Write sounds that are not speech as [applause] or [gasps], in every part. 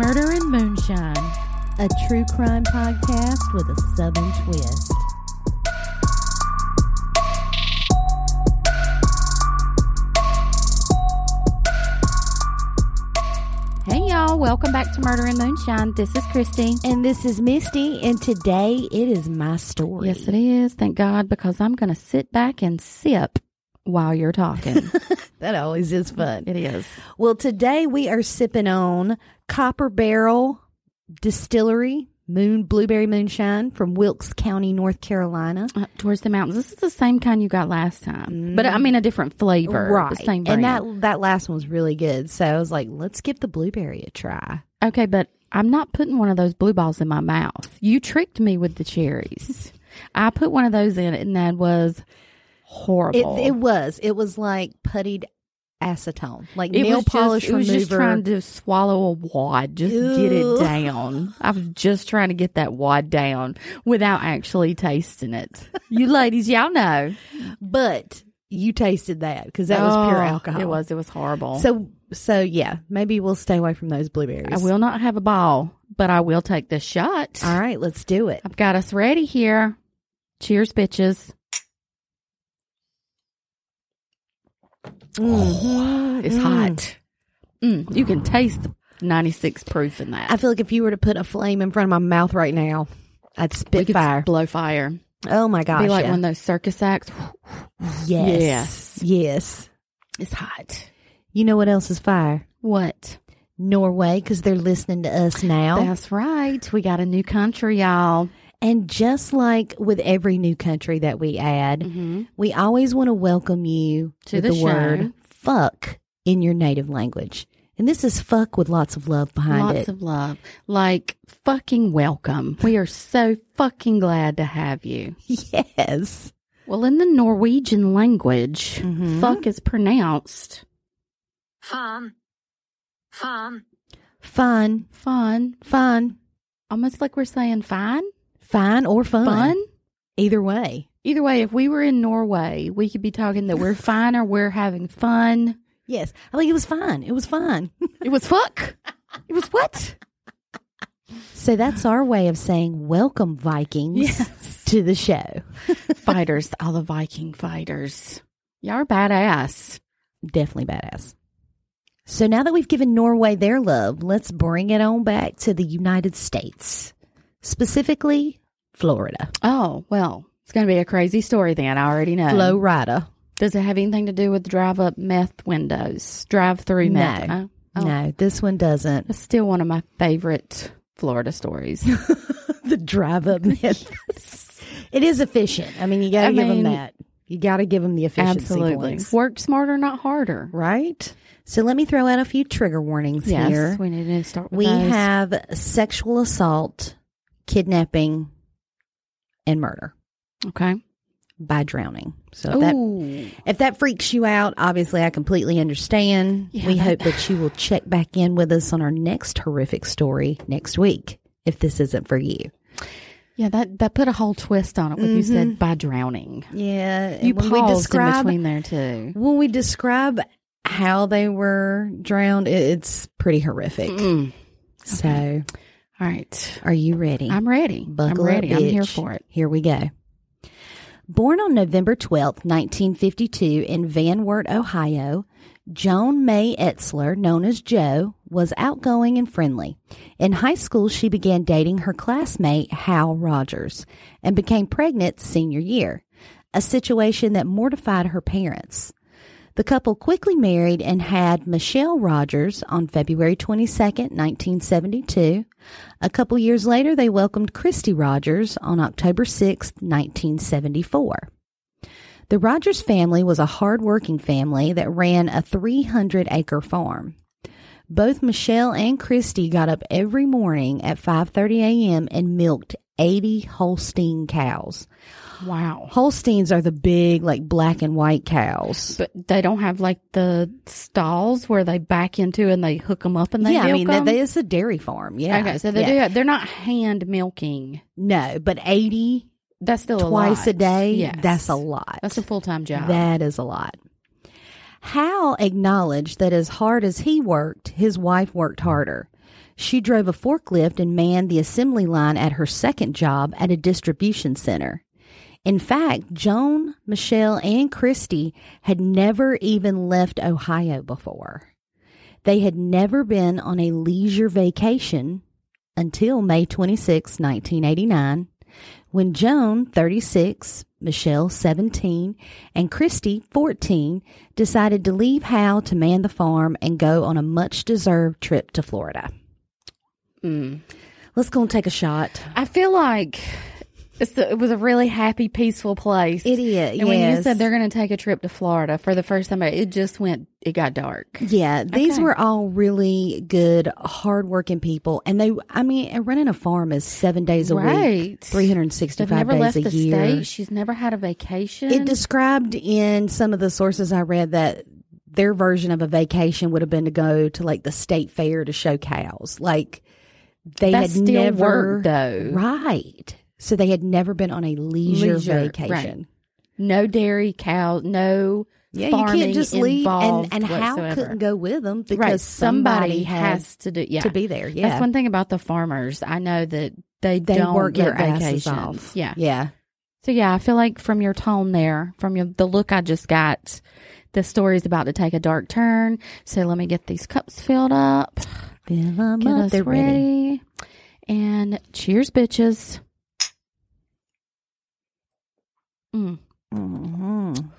Murder and Moonshine. a true crime podcast with a southern twist. Hey, y'all. Welcome back to Murder and Moonshine. This is Christy. And this is Misty, and today it is my story. Yes, it is. Thank God, because I'm going to sit back and sip while you're talking. [laughs] That always is fun. it is. Well, today we are sipping on Copper Barrel Distillery Moon Blueberry Moonshine from Wilkes County, North Carolina. Uh, towards the mountains. This is the same kind you got last time, but I mean a different flavor. Right. The same and that that last one was really good. So I was like, let's give the blueberry a try. Okay, but I'm not putting one of those blue balls in my mouth. You tricked me with the cherries. I put one of those in, and that was horrible. it was. It was like puttied acetone, like It nail polish just, it was remover. just trying to swallow a wad, just get it [laughs] down. I was just trying to get that wad down without actually tasting it. You ladies, y'all know but you tasted that because that was pure Oh, alcohol. It was. It was horrible. So so yeah, maybe we'll stay away from those blueberries. I will not have a ball, but I will take this shot. All right, let's do it. I've got us ready here. Cheers, bitches. Mhm, It's mm. hot. Mm, you can taste the 96 proof in that. I feel like if you were to put a flame in front of my mouth right now, I'd spit could fire. blow fire. Oh my gosh! Be like yeah. one of those circus acts. yes. yes, yes. It's hot. You know what else is fire? What? Norway, because they're listening to us now. That's right. We got a new country, y'all. And just like with every new country that we add, Mm-hmm. we always want to welcome you To with the the, word show. "fuck" in your native language. And this is "fuck" with lots of love behind Lots it. Lots of love. Like, fucking welcome. We are so fucking glad to have you. [laughs] yes. Well, in the Norwegian language, Mhm. fuck is pronounced fun. Farm. Fun, fun. fun, Almost like we're saying fine. Fine, or fun. Fun. Either way. Either way, if we were in Norway, we could be talking that we're [laughs] fine or we're having fun. Yes. I think it was fine. It was fun. [laughs] It was fuck. It was what? [laughs] so that's our way of saying welcome, Vikings, Yes. to the show. fighters, all the Viking fighters. Y'all are badass. Definitely badass. So now that we've given Norway their love, let's bring it on back to the United States, specifically Florida. Oh, well, it's going to be a crazy story then. I already know. Florida. Does it have anything to do with drive up meth windows? Drive through meth? No. Oh, No, this one doesn't. It's still one of my favorite Florida stories. [laughs] the drive up myth. it is efficient. I mean, you got to give mean, them that. You got to give them the efficiency Absolutely. points. Work smarter, not harder. Right? So let me throw out a few trigger warnings Yes, here. we need to start with We those. have sexual assault, kidnapping, and murder Okay. by drowning. So if that, if that freaks you out, obviously I completely understand. Yeah, we that- hope that [laughs] you will check back in with us on our next horrific story next week if this isn't for you. Yeah, that, that put a whole twist on it when you said by drowning. Yeah, You paused in describe between there too. when we describe how they were drowned, it- it's pretty horrific. Mm. So, All right. are you ready? I'm ready. Buckle I'm ready. up, I'm here for it. Here we go. Born on November twelfth, 1952, in Van Wert, Ohio, Joan May Etzler, known as Jo, was outgoing and friendly. In high school, she began dating her classmate, Hal Rogers, and became pregnant senior year, a situation that mortified her parents. The couple quickly married and had Michelle Rogers on February 22nd, 1972. A couple years later, they welcomed Christie Rogers on October 6th, 1974. The Rogers family was a hard-working family that ran a 300 acre farm. Both Michelle and Christie got up every morning at 5:30 a.m. and milked 80 Holstein cows. Wow. Holsteins are the big like black and white cows. But they don't have like the stalls where they back into and they hook them up and they yeah, I mean that, 'em? that is a dairy farm. Yeah. Okay, so they yeah. do. They're not hand milking. No, but 80 That's still twice a, a, day, Yes. that's a lot. That's a full time job. That is a lot. Hal acknowledged that as hard as he worked, his wife worked harder. She drove a forklift and manned the assembly line at her second job at a distribution center. In fact, Joan, Michelle, and Christie had never even left Ohio before. They had never been on a leisure vacation until May 26, 1989, when Joan, 36, Michelle, 17, and Christie, 14, decided to leave Hal to man the farm and go on a much deserved trip to Florida. Mm. Let's go and take a shot. I feel like it's the, it was a really happy, peaceful place. Idiot. And when you said they're going to take a trip to Florida for the first time, it just went, it got dark. Yeah, these Okay. were all really good, hardworking people, and they. I mean, running a farm is seven days a week, Right. three hundred sixty-five days left a the year. state. She's never had a vacation. It described in some of the sources I read that their version of a vacation would have been to go to like the state fair to show cows. Like they That's had still never work, though. right. So they had never been on a leisure, Leisure, vacation. right. No dairy cow, no Yeah, you farming can't just leave, and and Hal couldn't go with them because right. somebody, Somebody has to do. Yeah, to be there. Yeah, That's one thing about the farmers. I know that they, they don't work their asses vacations. off. Yeah. yeah. So yeah, I feel like from your tone there, from your the look I just got, the story's about to take a dark turn. So let me get these cups filled up. Fill 'em Get up. us They're ready. ready. And cheers, bitches. Mm. Mhm.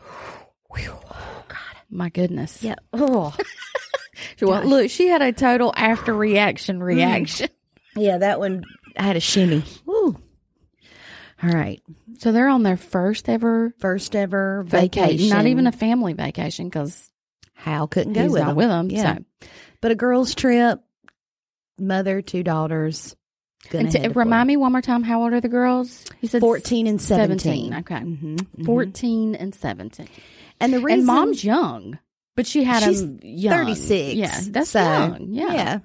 My goodness. Yeah. [laughs] Oh, She, well, look, she had a total after reaction reaction. [laughs] yeah. That one I had a shimmy. Woo. All right. So they're on their first ever First ever vacation. vacation. Not even a family vacation because Hal couldn't go he's with not them. with them. Yeah. So. But a girls' trip. Mother, two daughters. And to, remind me one more time, how old are the girls? You said 14 and 17. 17. Okay. Mhm, mhm. 14 and 17. And the reason and mom's young, but she had She's him young. 36. Yeah, that's so, young. Yeah.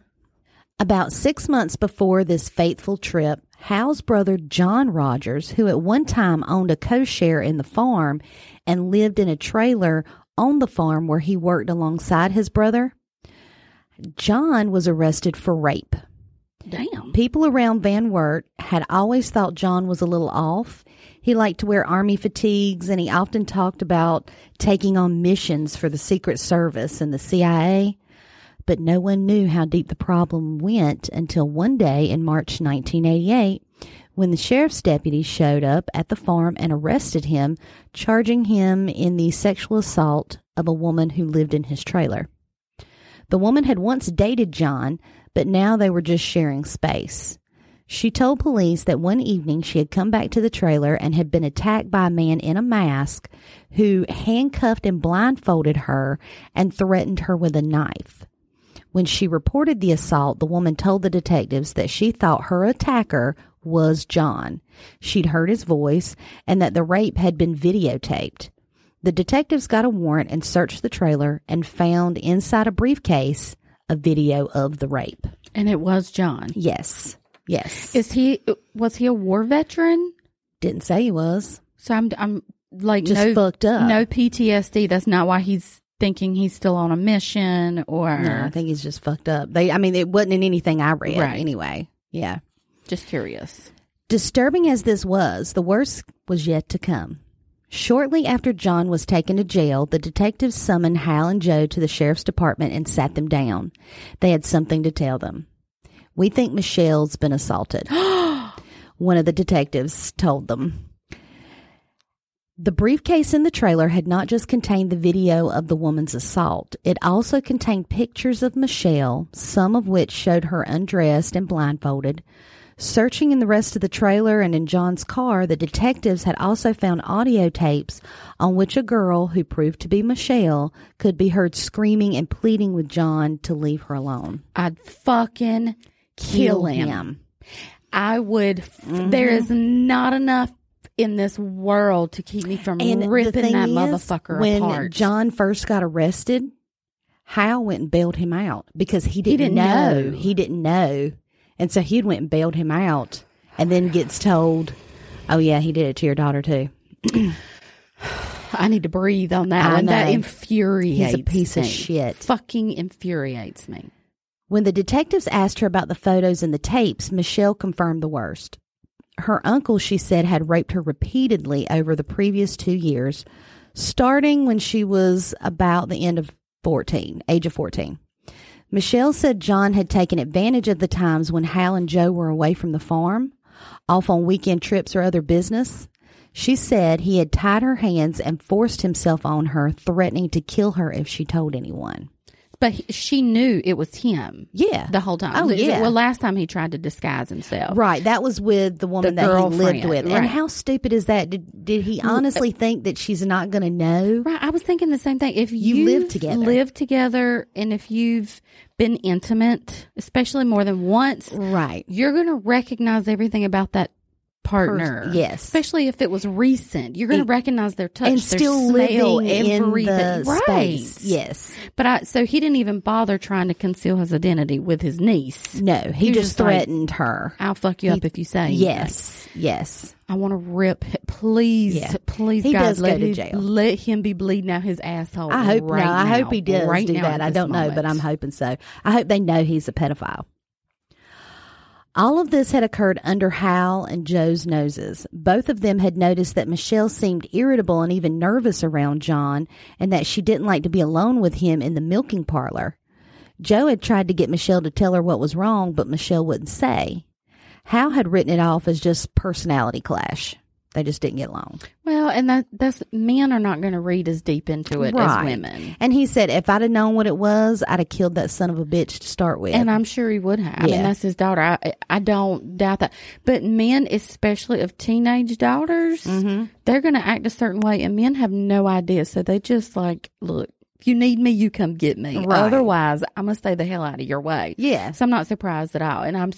About six months before this fateful trip, Hal's brother John Rogers, who at one time owned a co share in the farm and lived in a trailer on the farm where he worked alongside his brother, John was arrested for rape. People around Van Wert had always thought John was a little off. He liked to wear army fatigues and he often talked about taking on missions for the Secret Service and the CIA. But no one knew how deep the problem went until one day in March 1988 when the sheriff's deputies showed up at the farm and arrested him, charging him in the sexual assault of a woman who lived in his trailer. The woman had once dated John, but now they were just sharing space. She told police that one evening she had come back to the trailer and had been attacked by a man in a mask who handcuffed and blindfolded her and threatened her with a knife. When she reported the assault, the woman told the detectives that she thought her attacker was John. She'd heard his voice and that the rape had been videotaped. The detectives got a warrant and searched the trailer and found inside a briefcase a video of the rape. And it was John. Yes. Yes. Is he, was he a war veteran? Didn't say he was. So I'm, I'm like, Just no, fucked up. no PTSD. That's not why he's thinking he's still on a mission or No, I think he's just fucked up. They I mean it wasn't in anything I read Right. anyway. Yeah. just curious. Disturbing as this was, the worst was yet to come. Shortly after John was taken to jail, the detectives summoned Hal and Jo to the sheriff's department and sat them down. They had something to tell them. We think Michelle's been assaulted. [gasps] One of the detectives told them. The briefcase in the trailer had not just contained the video of the woman's assault, it also contained pictures of Michelle, some of which showed her undressed and blindfolded. Searching in the rest of the trailer and in John's car, the detectives had also found audio tapes on which a girl who proved to be Michelle could be heard screaming and pleading with John to leave her alone. I'd fucking kill, him. I would. f Mm-hmm. There is not enough in this world to keep me from And ripping that is, motherfucker when apart. John first got arrested, Hal went and bailed him out because he didn't, didn't know. know. He didn't know. And so he went and bailed him out and then gets told, oh, yeah, he did it to your daughter too. [sighs] I need to breathe on that I one. That infuriates. He's a piece of shit. Fucking infuriates me. When the detectives asked her about the photos and the tapes, Michelle confirmed the worst. Her uncle, she said, had raped her repeatedly over the previous two years, starting when she was about the end of 14, age of 14. Michelle said John had taken advantage of the times when Hal and Jo were away from the farm, off on weekend trips or other business. She said he had tied her hands and forced himself on her, threatening to kill her if she told anyone. But he, she knew it was him Yeah. the whole time. Oh, yeah. Well, last time he tried to disguise himself. Right, that was with the woman The that he lived with. right. And how stupid is that? Did did he honestly uh, think that she's not going to know? Right. I was thinking the same thing. If You you live together. live together, and if you've been intimate, especially more than once, Right. you're going to recognize everything about that partner. Yes. Especially if it was recent, you're going to recognize their touch, and their still smell, living in everything. the right. space. Yes. But I, so he didn't even bother trying to conceal his identity with his niece. No, he, He just just like, threatened her. I'll fuck you He- up if you say anything. Yes. Yes. I want to rip. Please, Yeah. please, He God, does let go to him, jail. Let him be bleeding out his asshole. I hope right no, I now, hope he does right do that. I don't know, but. I'm hoping so. I hope they know he's a pedophile. All of this had occurred under Hal and Jo's noses. Both of them had noticed that Michelle seemed irritable and even nervous around John, and that she didn't like to be alone with him in the milking parlor. Joe had tried to get Michelle to tell her what was wrong, but Michelle wouldn't say. Hal had written it off as just personality clash. They just didn't get along. Well, and that that's men are not going to read as deep into it Right. as women. And he said, if I'd have known what it was, I'd have killed that son of a bitch to start with. And I'm sure he would have. I mean, that's his daughter. I, I don't doubt that. But men, especially of teenage daughters, Mm-hmm. they're going to act a certain way, and men have no idea. So they just like, look, if you need me, you come get me. Right. Otherwise, I'm going to stay the hell out of your way. yeah. So I'm not surprised at all. And I'm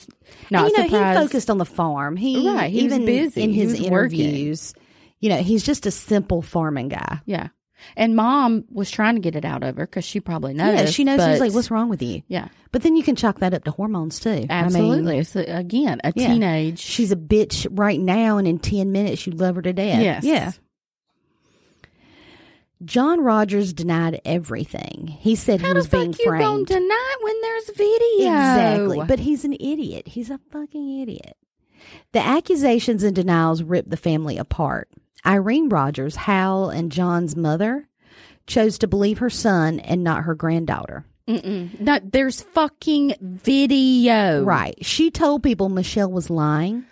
not And, you know, surprised. he focused on the farm. He, Right, he was even busy. in his was working. interviews. You know, he's just a simple farming guy. Yeah. And mom was trying to get it out of her because she probably knows. yeah, she knows. She's but- like, "What's wrong with you?" Yeah, But then you can chalk that up to hormones too. absolutely. I mean, a, again a Yeah. teenage. she's a bitch right now, and in ten minutes you love her to death. yes. Yeah. John Rogers denied everything. He said How he the was fuck being you gonna deny when there's video? Exactly. But he's an idiot. He's a fucking idiot. The accusations and denials ripped the family apart. Irene Rogers, Hal and John's mother, chose to believe her son and not her granddaughter. Mm-mm. No, there's fucking video. Right. She told people Michelle was lying.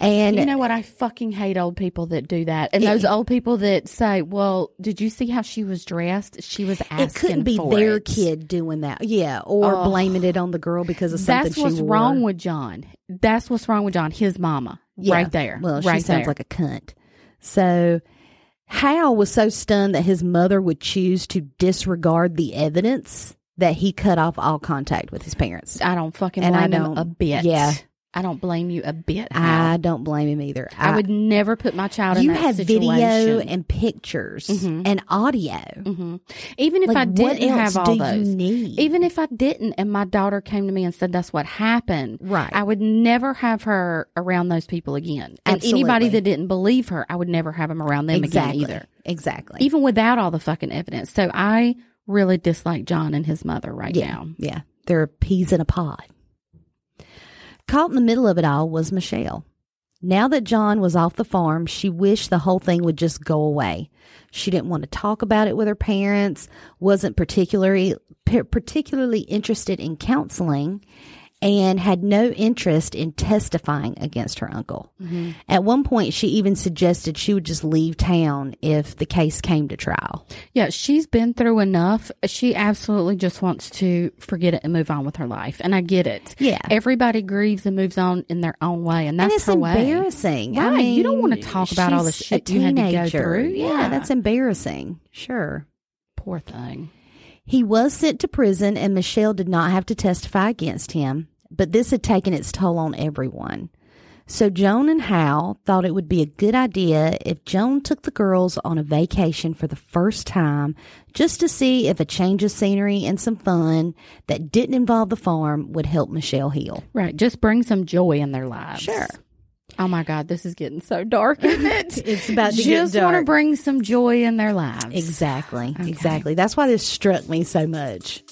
And You know what? I fucking hate old people that do that, and It- those old people that say, "Well, did you see how she was dressed? She was asking it couldn't be their it." kid doing that. Yeah. Or Oh. blaming it on the girl because of something That's she what's wrong with John. That's what's wrong with John. His mama, Yeah. right there. Well, she right sounds there. like a cunt. So Hal was so stunned that his mother would choose to disregard the evidence that he cut off all contact with his parents. I don't fucking know. And I don't- a bit. yeah. I don't blame you a bit. Hal. I don't blame him either. I, would never put my child in You that have situation. video and pictures Mhm. and audio. hmm Even if Like, I didn't have all those, you need? even if I didn't, and my daughter came to me and said that's what happened, Right. I would never have her around those people again. And anybody that didn't believe her, I would never have them around them exactly. again either, Exactly. even without all the fucking evidence. So I really dislike John and his mother right yeah. now. Yeah. They're peas in a pod. Caught in the middle of it all was Michelle. Now that John was off the farm, she wished the whole thing would just go away. She didn't want to talk about it with her parents, wasn't particularly particularly interested in counseling, and had no interest in testifying against her uncle. Mm-hmm. At one point, she even suggested she would just leave town if the case came to trial. Yeah, she's been through enough. She absolutely just wants to forget it and move on with her life. And I get it. Yeah. Everybody grieves and moves on in their own way. And that's and it's her way. embarrassing. I mean, You don't wanna talk about all the shit you had to go through. Yeah. Yeah. that's embarrassing. Sure. Poor thing. He was sent to prison, and Michelle did not have to testify against him, but this had taken its toll on everyone. So Joan and Hal thought it would be a good idea if Joan took the girls on a vacation for the first time just to see if a change of scenery and some fun that didn't involve the farm would help Michelle heal. Right. Just bring some joy in their lives. Sure. Oh my God, this is getting so dark, isn't [laughs] it? it's about to just get dark. want to bring some joy in their lives. Exactly, okay. exactly. That's why this struck me so much.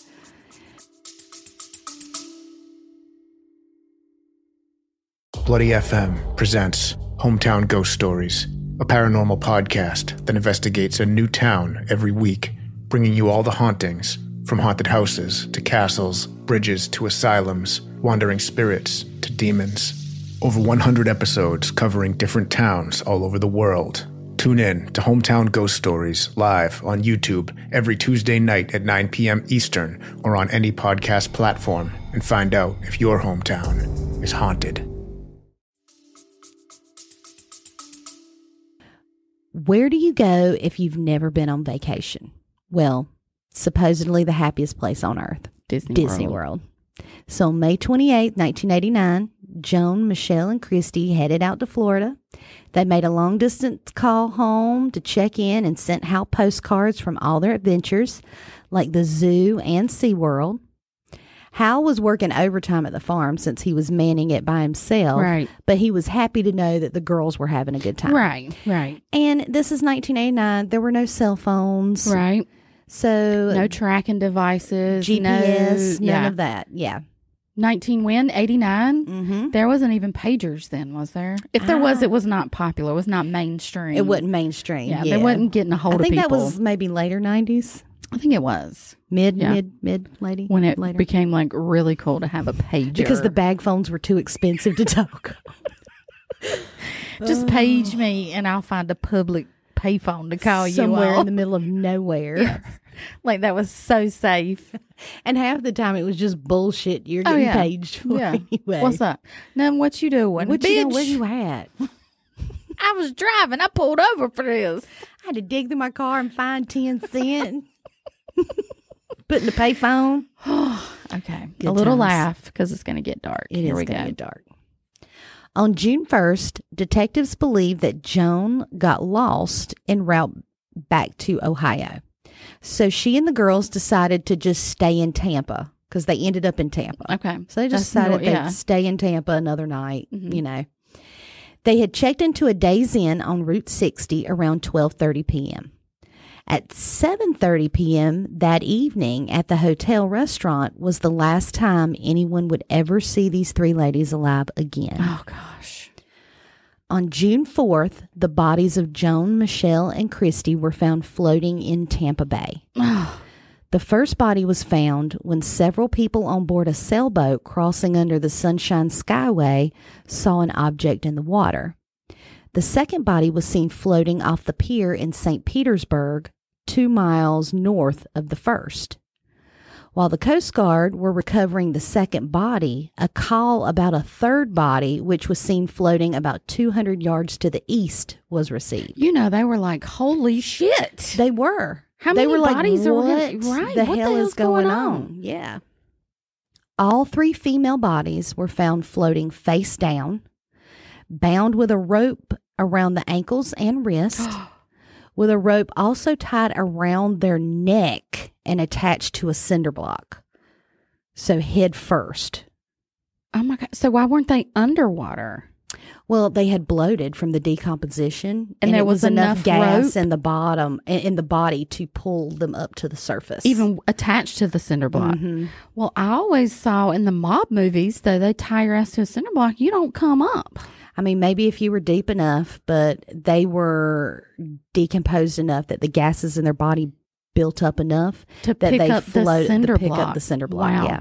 Bloody FM presents Hometown Ghost Stories, a paranormal podcast that investigates a new town every week, bringing you all the hauntings from haunted houses to castles, bridges to asylums, wandering spirits to demons. Over 100 episodes covering different towns all over the world. Tune in to Hometown Ghost Stories live on YouTube every Tuesday night at 9 p.m. Eastern or on any podcast platform and find out if your hometown is haunted. Where do you go if you've never been on vacation? Well, supposedly the happiest place on earth, Disney, Disney World. So, May 28, 1989, Joan, Michelle, and Christie headed out to Florida. They made a long distance call home to check in and sent Hal postcards from all their adventures, like the zoo and SeaWorld. Hal was working overtime at the farm since he was manning it by himself, Right. but he was happy to know that the girls were having a good time. Right, right, And this is 1989. There were no cell phones. right. So No tracking devices, GPS, no, none yeah. of that. Yeah. 19 when? 89? Mm-hmm. There wasn't even pagers then, was there? If there was, it was not popular. It was not mainstream. It wasn't mainstream. Yeah, Yeah, they wasn't getting a hold I think of that was maybe later 90s, I think it was mid, Yeah. mid, mid, lady. when it later. became like really cool to have a pager because the bag phones were too expensive to talk. [laughs] just page me and I'll find a public payphone to call somewhere you somewhere in the middle of nowhere. [laughs] like that was so safe. [laughs] And half the time it was just bullshit you're Oh, getting yeah. paged for Yeah. [laughs] anyway. What's up? None. What you doing? What you, Bitch, where you at? [laughs] I was driving. I pulled over for this. I had to dig through my car and find 10 cent. Put in the payphone. [sighs] Okay, Good a little times. laugh because it's going to get dark. It Here is going to get dark. On June 1st, detectives believe that Joan got lost en route back to Ohio. So she and the girls decided to just stay in Tampa because they ended up in Tampa. Okay, So they just That's decided nor- they'd stay in Tampa another night, Mhm. you know. They had checked into a Days Inn on Route 60 around 12:30 p.m. At 7:30 p.m. that evening at the hotel restaurant was the last time anyone would ever see these three ladies alive again. Oh gosh. On June 4th, the bodies of Joan, Michelle, and Christie were found floating in Tampa Bay. [sighs] The first body was found when several people on board a sailboat crossing under the Sunshine Skyway saw an object in the water. The second body was seen floating off the pier in St. Petersburg, two miles north of the first. While the Coast Guard were recovering the second body, a call about a third body, which was seen floating about 200 yards to the east, was received. you know they were like, "Holy shit!" They were. How they many were like, bodies are what we right, the what the hell hell's is going, going on? on? Yeah. All three female bodies were found floating face down, bound with a rope around the ankles and wrist, [gasps] with a rope also tied around their neck and attached to a cinder block. So head first. oh my god! So why weren't they underwater? Well, they had bloated from the decomposition, And there it was enough, enough gas rope? in the bottom in the body to pull them up to the surface. Even attached to the cinder block. Mhm. Well, I always saw in the mob movies, though, they tie your ass to a cinder block. You don't come up. I mean, maybe if you were deep enough, but they were decomposed enough that the gases in their body built up enough To that pick they up the float cinder to pick block. up the cinder block. Wow. Yeah.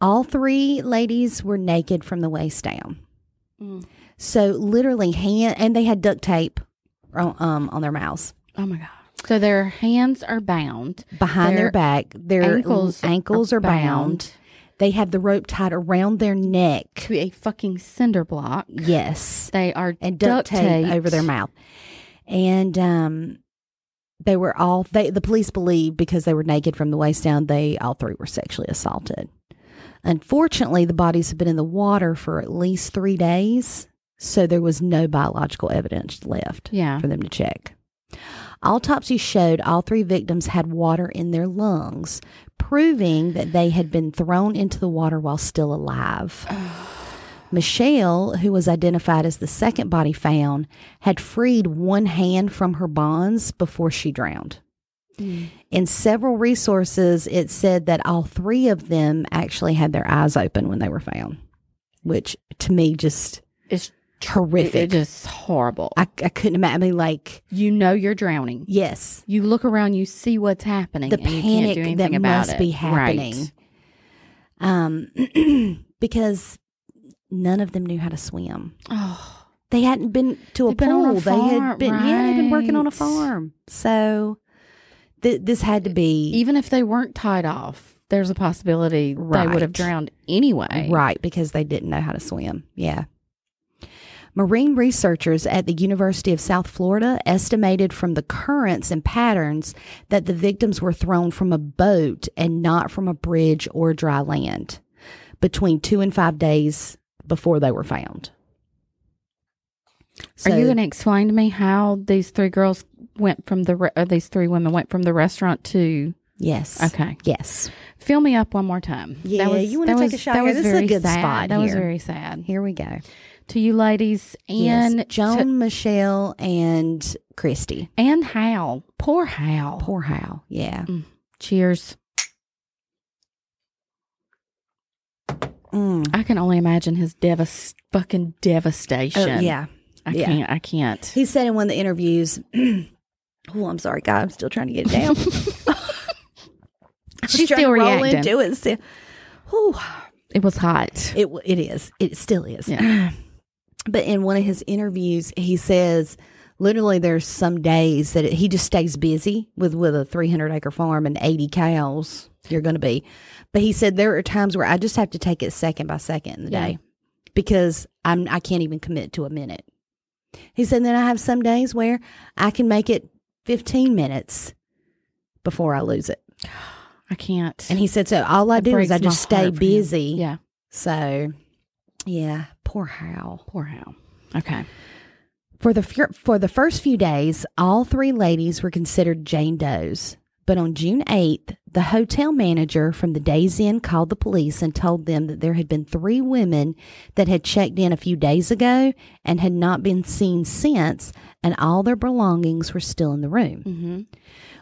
All three ladies were naked from the waist down. Mm. So literally hand and they had duct tape on, um, on their mouths Oh my god! So their hands are bound. behind their, Their back. Their ankles ankles are bound. They have the rope tied around their neck. to a fucking cinder block. Yes. They are and duct, tape over their mouth. And um, they were all they the police believe because they were naked from the waist down. They all three were sexually assaulted. Unfortunately, the bodies had been in the water for at least three days, so there was no biological evidence left Yeah. for them to check. Autopsy showed all three victims had water in their lungs, proving that they had been thrown into the water while still alive. Michelle, who was identified as the second body found, had freed one hand from her bonds before she drowned. In several resources, it said that all three of them actually had their eyes open when they were found. which to me just is horrific. It's just horrible. I, I couldn't imagine. I mean, like, you know you're drowning. yes, You look around, you see what's happening. the and you can't do panic that must it. be happening. Right. Um, [clears throat] because none of them knew how to swim. Oh, They hadn't been to a They'd been on pool. a they had farm, been, yeah, they'd been working on a farm. So th- this had to be even if they weren't tied off, there's a possibility they would have drowned anyway. Right, because they didn't know how to swim. Yeah. Marine researchers at the University of South Florida estimated from the currents and patterns that the victims were thrown from a boat and not from a bridge or dry land between two and five days before they were found. Are you going to explain to me how these three girls went from the re- or these three women went from the restaurant to? Yes. Okay, Yes. fill me up one more time. Yeah, you wanna that take a was- shot That here? was This is a very good sad. spot That was very sad. Here we go. To you ladies and yes. Joan, to- Michelle, and Christie. and Hal. Poor Hal. Poor Hal. Yeah. Mm. Cheers. Mm. I can only imagine his devas fucking devastation. Oh, yeah. I yeah. can't. I can't. He said in one of the interviews, [clears throat] oh, I'm sorry, God, I'm still trying to get it down. [laughs] She's still reacting. into it. Still. It was hot. It it is. It still is. Yeah. [clears throat] But in one of his interviews, he says literally there's some days that he just stays busy with with a 300 acre farm and 80 cows. You're going to be, but he said there are times where I just have to take it second by second in the Yeah. day because I'm I can't even commit to a minute. He said then I have some days where I can make it 15 minutes before I lose it. I can't. And he said so all I It do is I just stay heart for him. busy. Yeah. So, yeah, poor Hal. Poor Hal. Okay. For the for the first few days, all three ladies were considered Jane Does. But on June 8th, the hotel manager from the Days Inn called the police and told them that there had been three women that had checked in a few days ago and had not been seen since, and all their belongings were still in the room. Mm-hmm.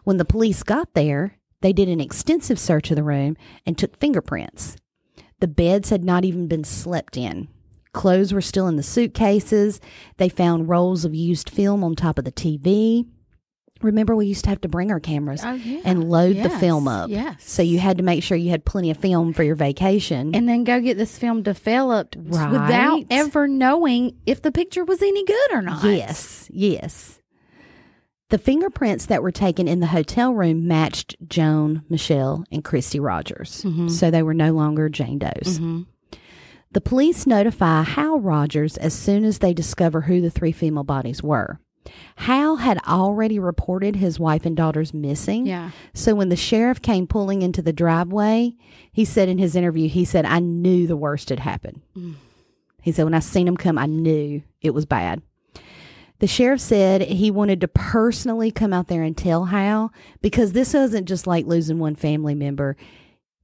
When the police got there, they did an extensive search of the room and took fingerprints. The beds had not even been slept in. Clothes were still in the suitcases. They found rolls of used film on top of the TV. Remember, we used to have to bring our cameras Oh, yeah. and load the film up. yes. So you had to make sure you had plenty of film for your vacation. And then go get this film developed Right. without ever knowing if the picture was any good or not. Yes, yes. The fingerprints that were taken in the hotel room matched Joan, Michelle, and Christie Rogers. Mhm. So they were no longer Jane Doe's. hmm The police notify Hal Rogers as soon as they discover who the three female bodies were. Hal had already reported his wife and daughters missing. Yeah. So when the sheriff came pulling into the driveway, he said in his interview, he said, I knew the worst had happened. Mm. He said, when I seen him come, I knew it was bad. The sheriff said he wanted to personally come out there and tell Hal because this wasn't just like losing one family member.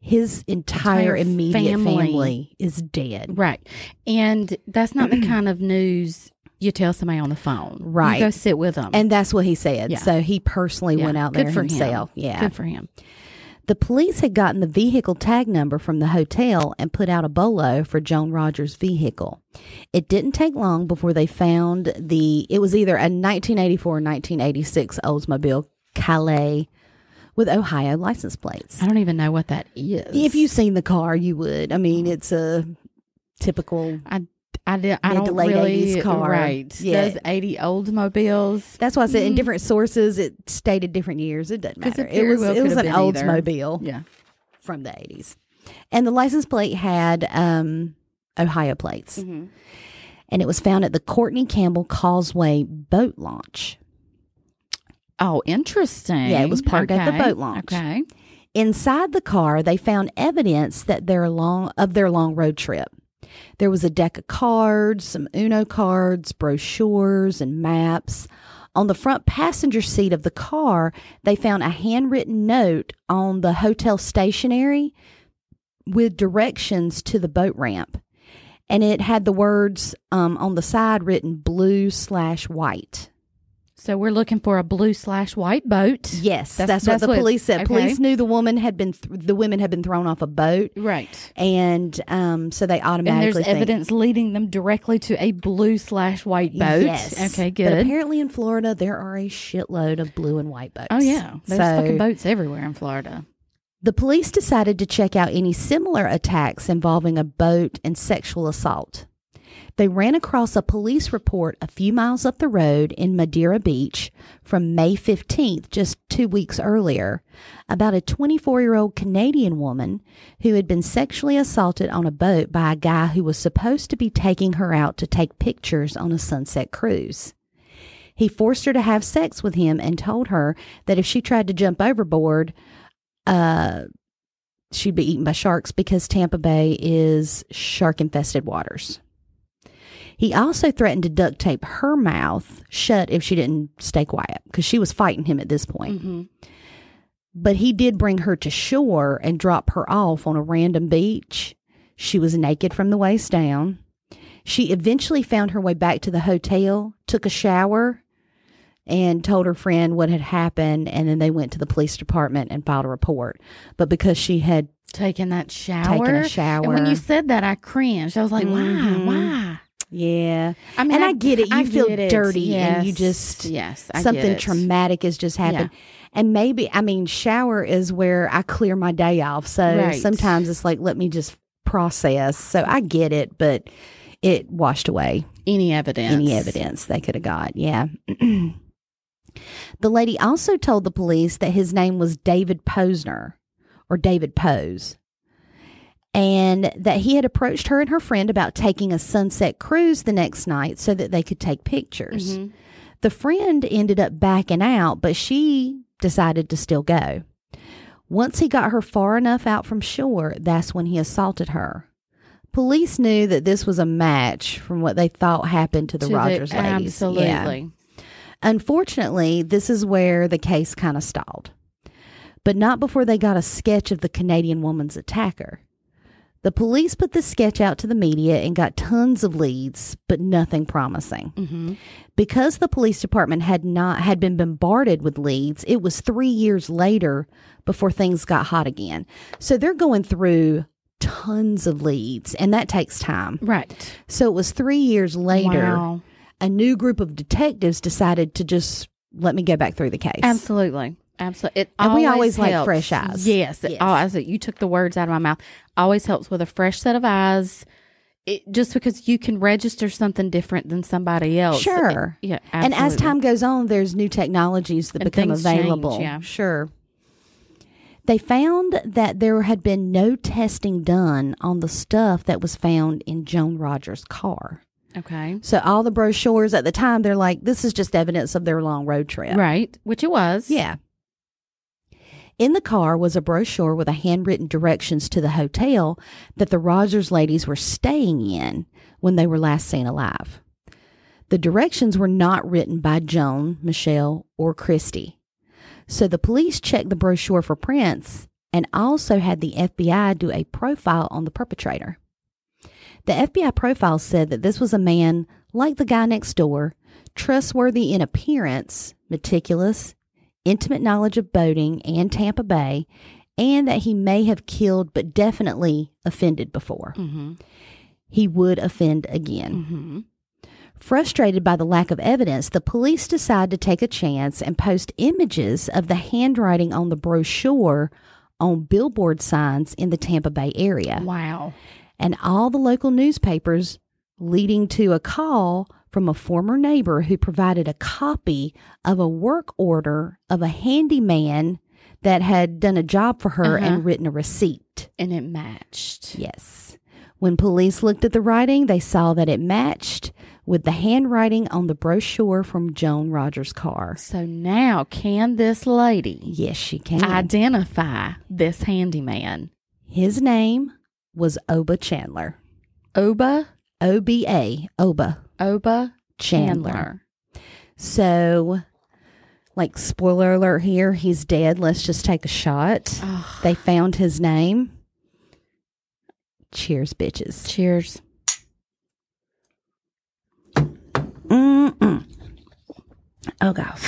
His entire, Entire immediate family. family. is dead. Right. And that's not the [clears throat] kind of news you tell somebody on the phone. Right. You go sit with them. And that's what he said. Yeah. So he personally Yeah. went out Good there for himself. Him. Yeah. Good for him. The police had gotten the vehicle tag number from the hotel and put out a bolo for Joan Rogers' vehicle. It didn't take long before they found the, it was either a 1984 or 1986 Oldsmobile Calais with Ohio license plates. I don't even know what that is. If you've seen the car, you would. I mean, it's a typical. I, I, di- I don't late really 80s car. Right. Yeah. Those 80 Oldsmobiles. That's why I said in Mhm. different sources it stated different years. It doesn't matter. it It, was well it was an either. Oldsmobile. Yeah. from the 80s. And the license plate had um, Ohio plates. Mm-hmm. And it was found at the Courtney Campbell Causeway boat launch. Oh, interesting. Yeah, it was parked at the boat launch. Okay. Inside the car, they found evidence that their long of their long road trip. There was a deck of cards, some Uno cards, brochures, and maps. On the front passenger seat of the car, they found a handwritten note on the hotel stationery with directions to the boat ramp. And it had the words um, on the side written blue slash white. So we're looking for a blue slash white boat. Yes, that's, That's- what the what- police said. okay. Police knew the woman had been th- the women had been thrown off a boat, Right. and um, so they And automatically there's think- evidence leading them directly to a blue slash white boat. Yes. Okay, But good. apparently in Florida there are a shitload of blue and white boats. Oh yeah, there's So- fucking boats everywhere in Florida. The police decided to check out any similar attacks involving a boat and sexual assault. They ran across a police report a few miles up the road in Madeira Beach from May 15th, just two weeks earlier, about a 24 year old Canadian woman who had been sexually assaulted on a boat by a guy who was supposed to be taking her out to take pictures on a sunset cruise. He forced her to have sex with him and told her that if she tried to jump overboard, uh, she'd be eaten by sharks because Tampa Bay is shark infested waters. He also threatened to duct tape her mouth shut if she didn't stay quiet because she was fighting him at this point. Mm-hmm. But he did bring her to shore and drop her off on a random beach. She was naked from the waist down. She eventually found her way back to the hotel, took a shower, and told her friend what had happened. And then they went to the police department and filed a report. But because she had taken that shower. taken a shower, And when you said that, I cringed. I was like, Mhm. why? Why? Yeah, I mean, And I get it. You feel get it. dirty and you just- yes, I something traumatic has just happened. And maybe, I mean, shower is where I clear my day off. So Right. sometimes it's like, let me just process. So I get it, but it washed away Any evidence? any evidence they could have got. Yeah. [clears throat] the lady also told the police that his name was David Posner or David Pose. And that he had approached her and her friend about taking a sunset cruise the next night so that they could take pictures. Mhm. The friend ended up backing out, but she decided to still go. Once he got her far enough out from shore, that's when he assaulted her. Police knew that this was a match from what they thought happened to the To Rogers ladies. Absolutely. Yeah. Unfortunately, this is where the case kind of stalled, but not before they got a sketch of the Canadian woman's attacker. The police put the sketch out to the media and got tons of leads, but nothing promising. hmm Because the police department had not had been bombarded with leads, it was 3 years later before things got hot again. So they're going through tons of leads and that takes time. Right. So it was 3 years later Wow. a new group of detectives decided to just let me go back through the case. Absolutely. Absolutely. It And we always always like fresh eyes. Yes. It, Yes. oh, as you took the words out of my mouth. Always helps with a fresh set of eyes. It, just because you can register something different than somebody else. Sure. It- yeah. And as time goes on, there's new technologies that And become things change, available. yeah. Sure. They found that there had been no testing done on the stuff that was found in Joan Rogers' car. Okay. So all the brochures at the time, they're like, this is just evidence of their long road trip. Right. Which it was. Yeah. In the car was a brochure with a handwritten directions to the hotel that the Rogers ladies were staying in when they were last seen alive. The directions were not written by Joan, Michelle, or Christie. So the police checked the brochure for prints and also had the FBI do a profile on the perpetrator. The FBI profile said that this was a man like the guy next door, trustworthy in appearance, meticulous, intimate knowledge of boating and Tampa Bay, and that he may have killed but definitely offended before. Mm-hmm. He would offend again. Mm-hmm. Frustrated by the lack of evidence, the police decide to take a chance and post images of the handwriting on the brochure on billboard signs in the Tampa Bay area. Wow. And all the local newspapers leading to a call from a former neighbor who provided a copy of a work order of a handyman that had done a job for her Uh-huh. and written a receipt. And it matched. Yes. When police looked at the writing, they saw that it matched with the handwriting on the brochure from Joan Rogers' car. So now, can this lady Yes, she can. identify this handyman? His name was Oba Chandler. Oba? O B A, Oba Oba Chandler. So, like, spoiler alert here, he's dead. Let's just take a shot. Oh, They found his name. Cheers, bitches. cheers. Mm-mm. Oh, God.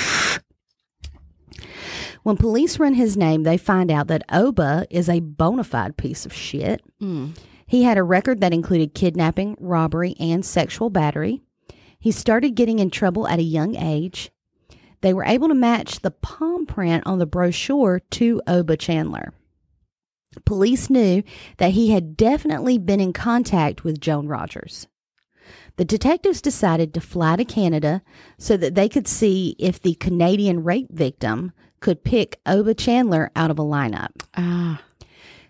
When police run his name, they find out that Oba is a bona fide piece of shit. Mm. He had a record that included kidnapping, robbery, and sexual battery. He started getting in trouble at a young age. They were able to match the palm print on the brochure to Oba Chandler. Police knew that he had definitely been in contact with Joan Rogers. The detectives decided to fly to Canada so that they could see if the Canadian rape victim could pick Oba Chandler out of a lineup. Ah.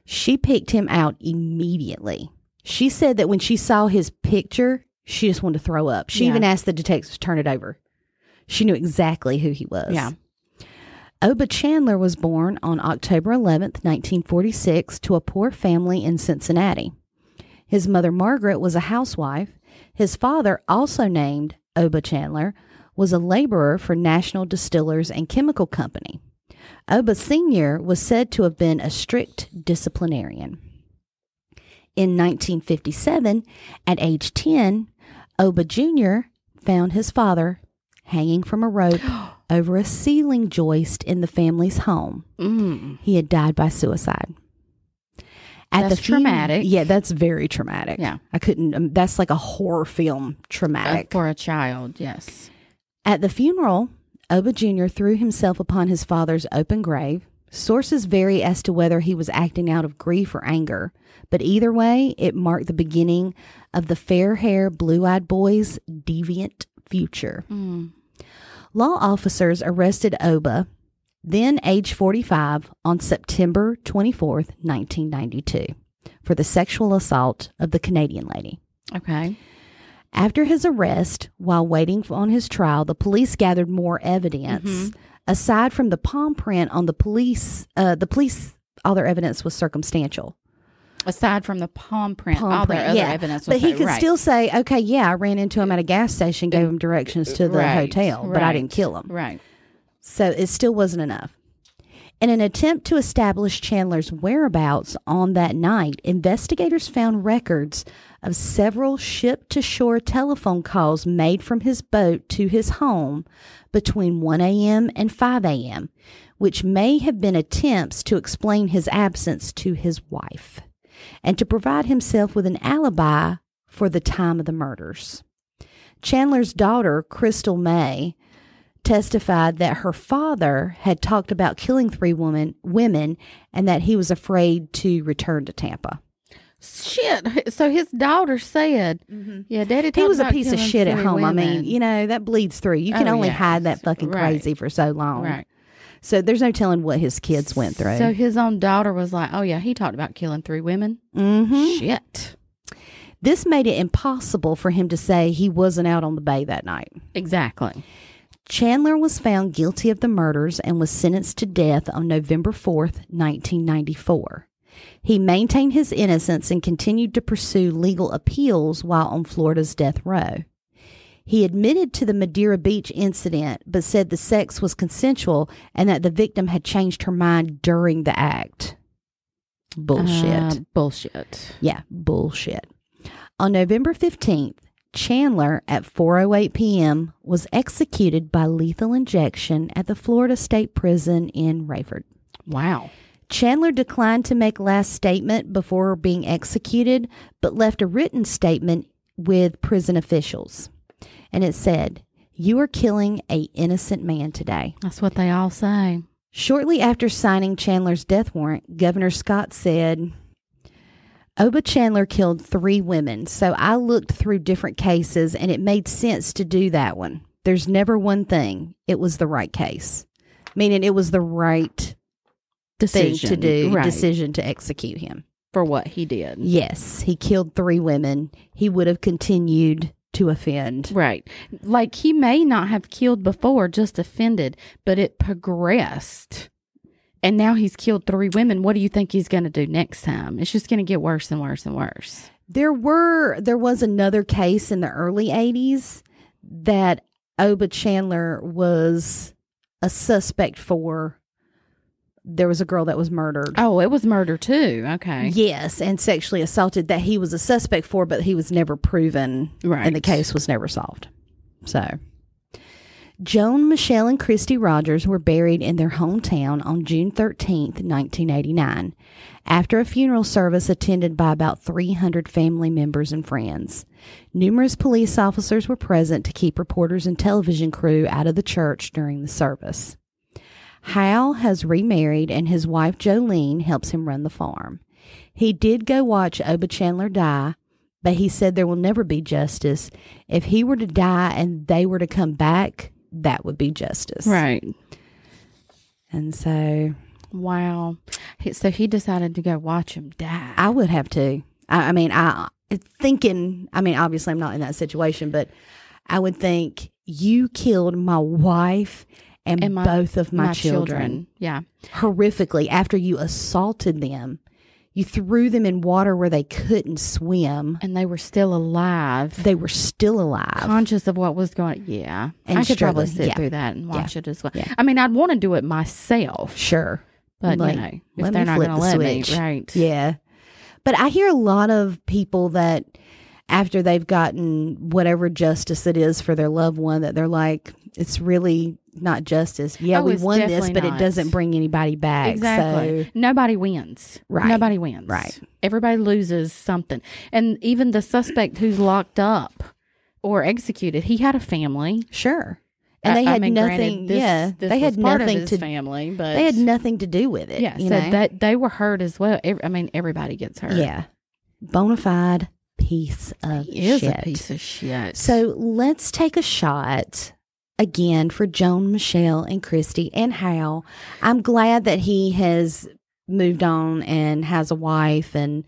She picked him out immediately. She said that when she saw his picture, she just wanted to throw up. She Yeah. even asked the detectives to turn it over. She knew exactly who he was. Yeah. Oba Chandler was born on October 11th, 1946, to a poor family in Cincinnati. His mother, Margaret, was a housewife. His father, also named Oba Chandler, was a laborer for National Distillers and Chemical Company. Oba Sr. was said to have been a strict disciplinarian. In 1957, at age 10, Oba Jr. found his father hanging from a rope [gasps] over a ceiling joist in the family's home. Mm. He had died by suicide. At That's fun- traumatic. Yeah, that's very traumatic. Yeah. I couldn't. Um, that's like a horror film Uh, traumatic. for a child, yes. At the funeral, Oba Jr. threw himself upon his father's open grave. Sources vary as to whether he was acting out of grief or anger, but either way, it marked the beginning of the fair hair, blue eyed boy's deviant future. Mm. Law officers arrested Oba, then age 45, on September 24th, 1992, for the sexual assault of the Canadian lady. Okay. After his arrest, while waiting on his trial, the police gathered more evidence. Mm-hmm. Aside from the palm print on the police, uh, the police, all their evidence was circumstantial. Aside from the palm print, Palm all print, their other yeah. evidence was But he could right. still say, okay, yeah, I ran into him at a gas station, gave him directions to the Right, hotel, but I didn't kill him. Right. So it still wasn't enough. In an attempt to establish Chandler's whereabouts on that night, investigators found records of several ship to shore telephone calls made from his boat to his home between 1 a.m. and 5 a.m., which may have been attempts to explain his absence to his wife and to provide himself with an alibi for the time of the murders. Chandler's daughter, Crystal May, testified that her father had talked about killing three woman, women and that he was afraid to return to Tampa. Shit. So his daughter said, "Yeah, Daddy." He was a piece of shit at home. I mean, you know, that bleeds through. You can Oh, only yeah. hide that fucking Right. crazy for so long. right. So there's no telling what his kids went through. So his own daughter was like, "Oh yeah, he talked about killing three women." hmm Shit. This made it impossible for him to say he wasn't out on the bay that night. Exactly. Chandler was found guilty of the murders and was sentenced to death on November 4th, 1994. He maintained his innocence and continued to pursue legal appeals while on Florida's death row. He admitted to the Madeira Beach incident, but said the sex was consensual and that the victim had changed her mind during the act. Bullshit. Uh, bullshit. Yeah, bullshit. On November 15th, Chandler at 4:08 p.m. was executed by lethal injection at the Florida State Prison in Raiford. Wow. Chandler declined to make last statement before being executed, but left a written statement with prison officials. And it said, "You are killing a innocent man today." That's what they all say. Shortly after signing Chandler's death warrant, Governor Scott said, Oba Chandler killed three women, so I looked through different cases and it made sense to do that one. There's never one thing. It was the right case, meaning it was the right Decision thing to do, right, decision to execute him. for what he did. Yes, he killed three women. He would have continued to offend. Right. Like he may not have killed before, just offended, but it progressed. And now he's killed three women. What do you think he's going to do next time? It's just going to get worse and worse and worse. There were there was another case in the early 80s that Oba Chandler was a suspect for. There was a girl that was murdered. Oh, it was murder too. Okay. Yes, and sexually assaulted that he was a suspect for, but he was never proven Right. and the case was never solved. So, Joan, Michelle, and Christie Rogers were buried in their hometown on June 13th, 1989, after a funeral service attended by about 300 family members and friends. Numerous police officers were present to keep reporters and television crew out of the church during the service. Hal has remarried, and his wife Jolene helps him run the farm. He did go watch Oba Chandler die, but he said there will never be justice. If he were to die and they were to come back, that would be justice. Right. And so Wow. So he decided to go watch him die. I would have to. I, I mean, I thinking. I mean, obviously, I'm not in that situation, but I would think you killed my wife and, And my- both of my, children. Yeah. horrifically after you assaulted them. You threw them in water where they couldn't swim. And they were still alive. They were still alive. conscious of what was going yeah And i could probably sit yeah. through that and watch it as well Yeah. i mean i'd want to do it myself sure. but Like, you know if they're not going to let me right Yeah. But I hear a lot of people that after they've gotten whatever justice it is for their loved one that they're like, it's really not justice. Yeah, Oh, we won this, but it doesn't bring anybody back. exactly So, nobody wins Right. nobody wins Right. everybody loses something and even the suspect who's locked up or executed he had a family sure. And I- they I had mean, nothing. granted, this- yeah, this they had was part of nothing to. family but They had nothing to do with it. yeah you so know? that they were hurt as well Ev- i mean everybody gets hurt yeah, bona fide piece of he shit. a piece of shit So let's take a shot again for Joan, Michelle, and Christie and Hal. I'm glad that he has moved on and has a wife and,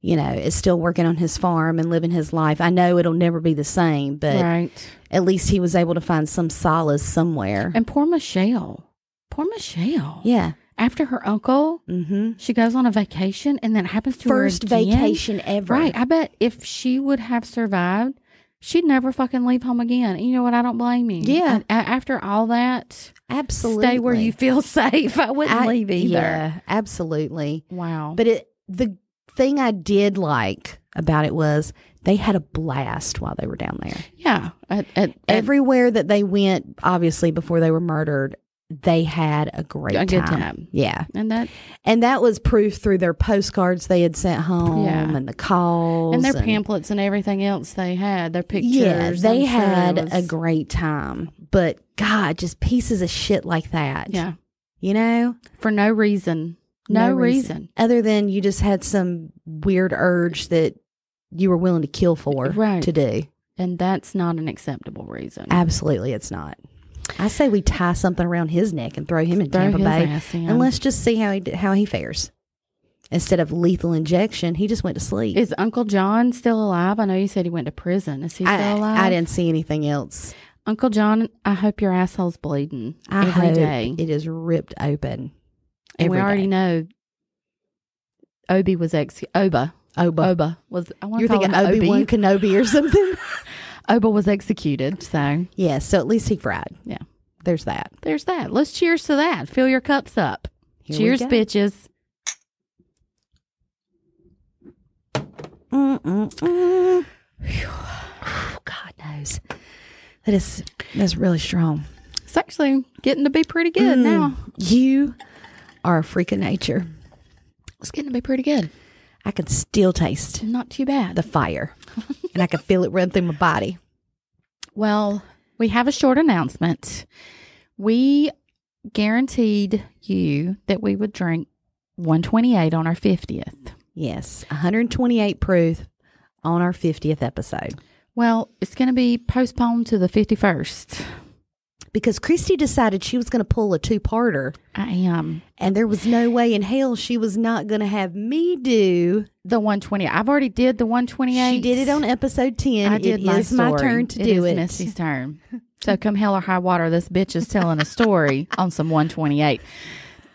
you know, is still working on his farm and living his life. I know it'll never be the same, but right at least he was able to find some solace somewhere. and poor michelle poor michelle yeah. after her uncle Mm-hmm. she goes on a vacation and then happens to First her again. vacation ever. right i bet if she would have survived she'd never fucking leave home again and you know what i don't blame you Yeah. A- after all that Absolutely. stay where you feel [laughs] safe i wouldn't I- leave either Yeah, absolutely. wow But it the thing I did like about it was they had a blast while they were down there. yeah at, at Everywhere that they went, obviously before they were murdered, they had a great A time. time. Yeah. and that And that was proof through their postcards they had sent home Yeah. and the calls and their pamphlets and everything else they had their pictures Yeah, they I'm sure had a great time. But God, just pieces of shit like that. yeah You know? for no reason no, reason. other than you just had some weird urge that you were willing to kill for Right. to do. and that's not an acceptable reason Absolutely, it's not. I say we tie something around his neck and throw him in Throw Tampa Bay, and let's just see how he how he fares. Instead of lethal injection, he just went to sleep. Is Uncle John still alive? I know you said he went to prison. Is he still I, alive? I didn't see anything else. Uncle John, I hope your asshole's bleeding I every hope day. it is ripped open. and we already day. know Obi was ex Oba. Oba. Oba was. I want You're thinking Obi Wan Obi. [laughs] Kenobi or something? [laughs] Oba was executed. So yeah. So at least he fried. Yeah. There's that. there's that. Let's cheers to that. Fill your cups up. Here cheers, bitches. Mm-mm-mm. [sighs] God knows. That is that's really strong. It's actually getting to be pretty good Mm. now. You are a freak of nature. It's getting to be pretty good. I can still taste Not too bad. the fire, [laughs] and I can feel it run through my body. Well, we have a short announcement. We guaranteed you that we would drink 128 on our 50th. Yes, 128 proof on our 50th episode Well, it's going to be postponed to the 51st. Because Christy decided she was going to pull a two-parter, I am and there was no way in hell she was not going to have me do. the 120. I've already did the 128. She did it on episode 10. I did it my is my turn to It do is it. Missy's turn. So come hell or high water, this bitch is telling a story [laughs] on some 128.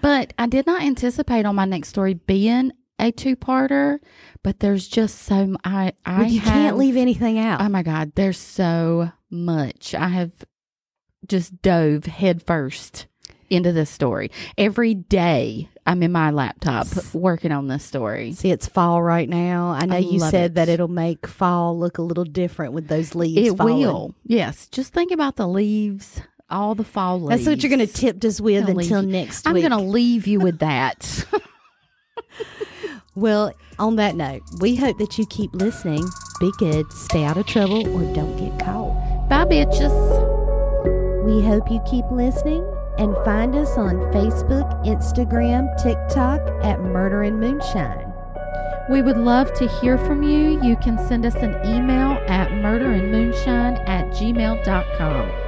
But I did not anticipate on my next story being a two-parter. But there's just so I Well, you have- can't leave anything out. Oh my God, there's so much. I have just dove headfirst into this story. Every day I'm in my laptop working on this story. See, it's fall right now. I know I you said it. that it'll make fall look a little different with those leaves. It falling. will. Yes. Just think about the leaves all the fall leaves. That's what you're going to tip us with until next next I'm going to leave you with that. [laughs] Well, on that note, we hope that you keep listening. Be good, stay out of trouble, or don't get caught. Bye, bitches. We hope you keep listening and find us on Facebook, Instagram, TikTok at Murder and Moonshine. We would love to hear from you. You can send us an email at murderandmoonshine at gmail.com.